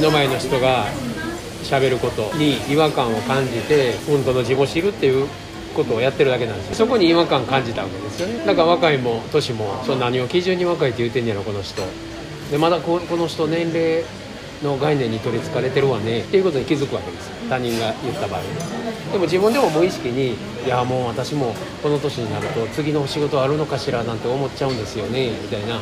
目の前の人が喋ることに違和感を感じて本当の自分を知るっていうことをやってるだけなんですよ。そこに違和感感じたわけですよね。だから若いも年もその何を基準に若いって言うてんやろこの人。でまだここの人年齢の概念に取りつかれてるわね。っていうことに気づくわけです他人が言った場合。でも自分でも無意識にいやもう私もこの年になると次の仕事あるのかしらなんて思っちゃうんですよね。みたいな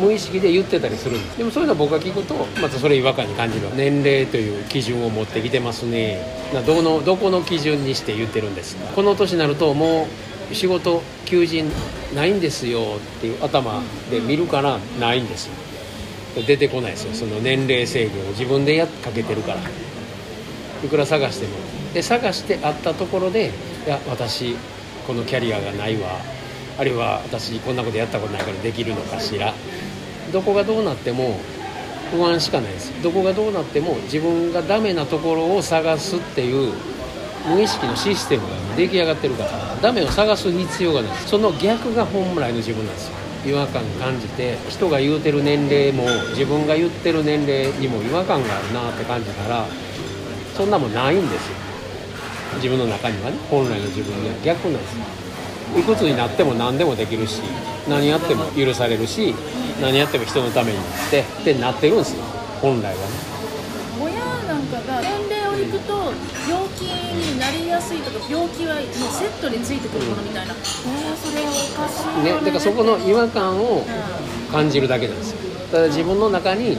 無意識で言ってたりするんです。でもそういうのは僕が聞くとまたそれ違和感に感じる年齢という基準を持ってきてますね。どのどこの基準にして言ってるんですか。この年になるともう仕事求人ないんですよっていう頭で見るからないんですよ出てこないですよ。その年齢制限を自分でやっかけてるから。いくら探しても。で探してあったところでいや私このキャリアがないわ。あるいは私こんなことやったことないからできるのかしら。どこがどうなっても不安しかないです。どこがどうなっても自分がダメなところを探すっていう無意識のシステムが出来上がってるからダメを探す必要がない。その逆が本来の自分なんですよ。違和感感じて人が言うてる年齢も自分が言ってる年齢にも違和感があるなって感じたらそんなもんないんですよ。自分の中にはね本来の自分には逆なんですいくつになっても何でもできるし何やっても許されるし何やっても人のためになってってなってるんですよ。本来はね。親なんかが年齢をいくと病気になりやすいとか病気はもうセットについてくるものみたいな、えー、それおかしいね。よだからそこの違和感を感じるだけなんですよ。ただ自分の中に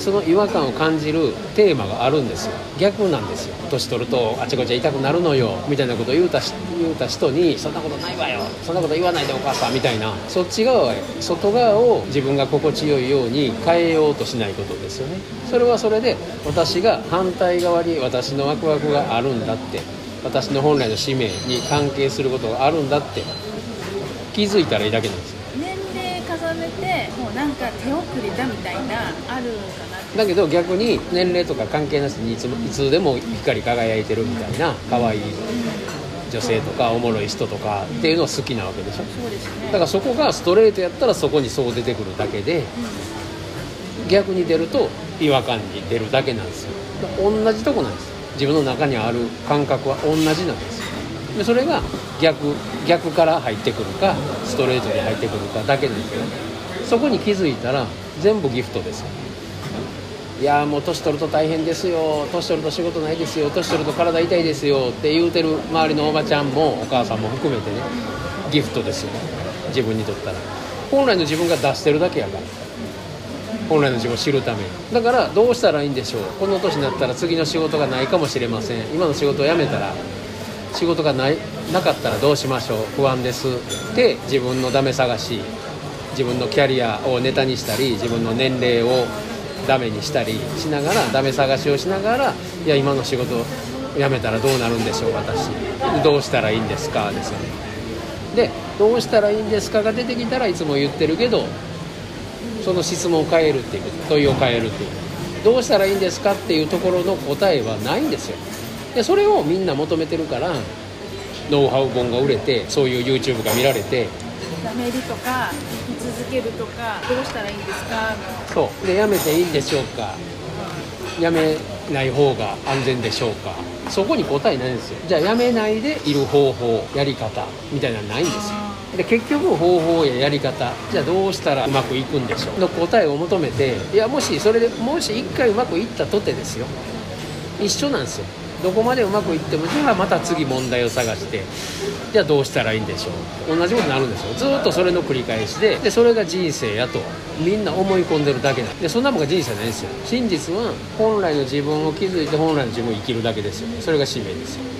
その違和感を感じるテーマがあるんですよ。逆なんですよ。年取るとあちこち痛くなるのよみたいなことを言うたし言うた人にそんなことないわよ。そんなこと言わないでお母さんみたいな。そっち側へ外側を自分が心地よいように変えようとしないことですよね。それはそれで私が反対側に私のワクワクがあるんだって。私の本来の使命に関係することがあるんだって。気づいたらいいだけなんですよ。てもうなんか手遅れだみたいなあるかなだけど逆に年齢とか関係なしにいつもいつでも光り輝いてるみたいな可愛い女性とかおもろい人とかっていうのは好きなわけでしょ。そうですね。だからそこがストレートやったらそこにそう出てくるだけで逆に出ると違和感に出るだけなんですよ。同じとこなんです。自分の中にある感覚は同じなんですよ。でそれが逆逆から入ってくるかストレートに入ってくるかだけなんですよ。ねそこに気づいたら全部ギフトです。いやもう年取ると大変ですよ。年取ると仕事ないですよ。年取ると体痛いですよ。って言うてる周りのおばちゃんもお母さんも含めてねギフトですよ。自分にとったら。本来の自分が出してるだけやから。本来の自分を知るために。だからどうしたらいいんでしょう。この年になったら次の仕事がないかもしれません。今の仕事を辞めたら仕事がないなかったらどうしましょう。不安です。で自分のダメ探し。自分のキャリアをネタにしたり自分の年齢をダメにしたりしながらダメ探しをしながらいや今の仕事辞めたらどうなるんでしょう私。どうしたらいいんですかですよね。でどうしたらいいんですかが出てきたらいつも言ってるけどその質問を変えるっていう問いを変えるっていう。どうしたらいいんですかっていうところの答えはないんですよ。でそれをみんな求めてるからノウハウ本が売れてそういう YouTube が見られてやめるとか続けるとかどうしたらいいんですか？そう。でやめていいんでしょうか？やめない方が安全でしょうか？そこに答えないんですよ。じゃあやめないでいる方法やり方みたいなのないんですよ。で結局方法ややり方じゃあどうしたらうまくいくんでしょう？の答えを求めていやもしそれでもし1回うまくいったとてですよ。一緒なんですよどこまでうまくいってもじゃあまた次問題を探してじゃあどうしたらいいんでしょう。同じことになるんですよずっとそれの繰り返しででそれが人生やとみんな思い込んでるだけなんでそんなもんが人生ないんですよ真実は本来の自分を築いて本来の自分を生きるだけですよ。それが使命ですよ。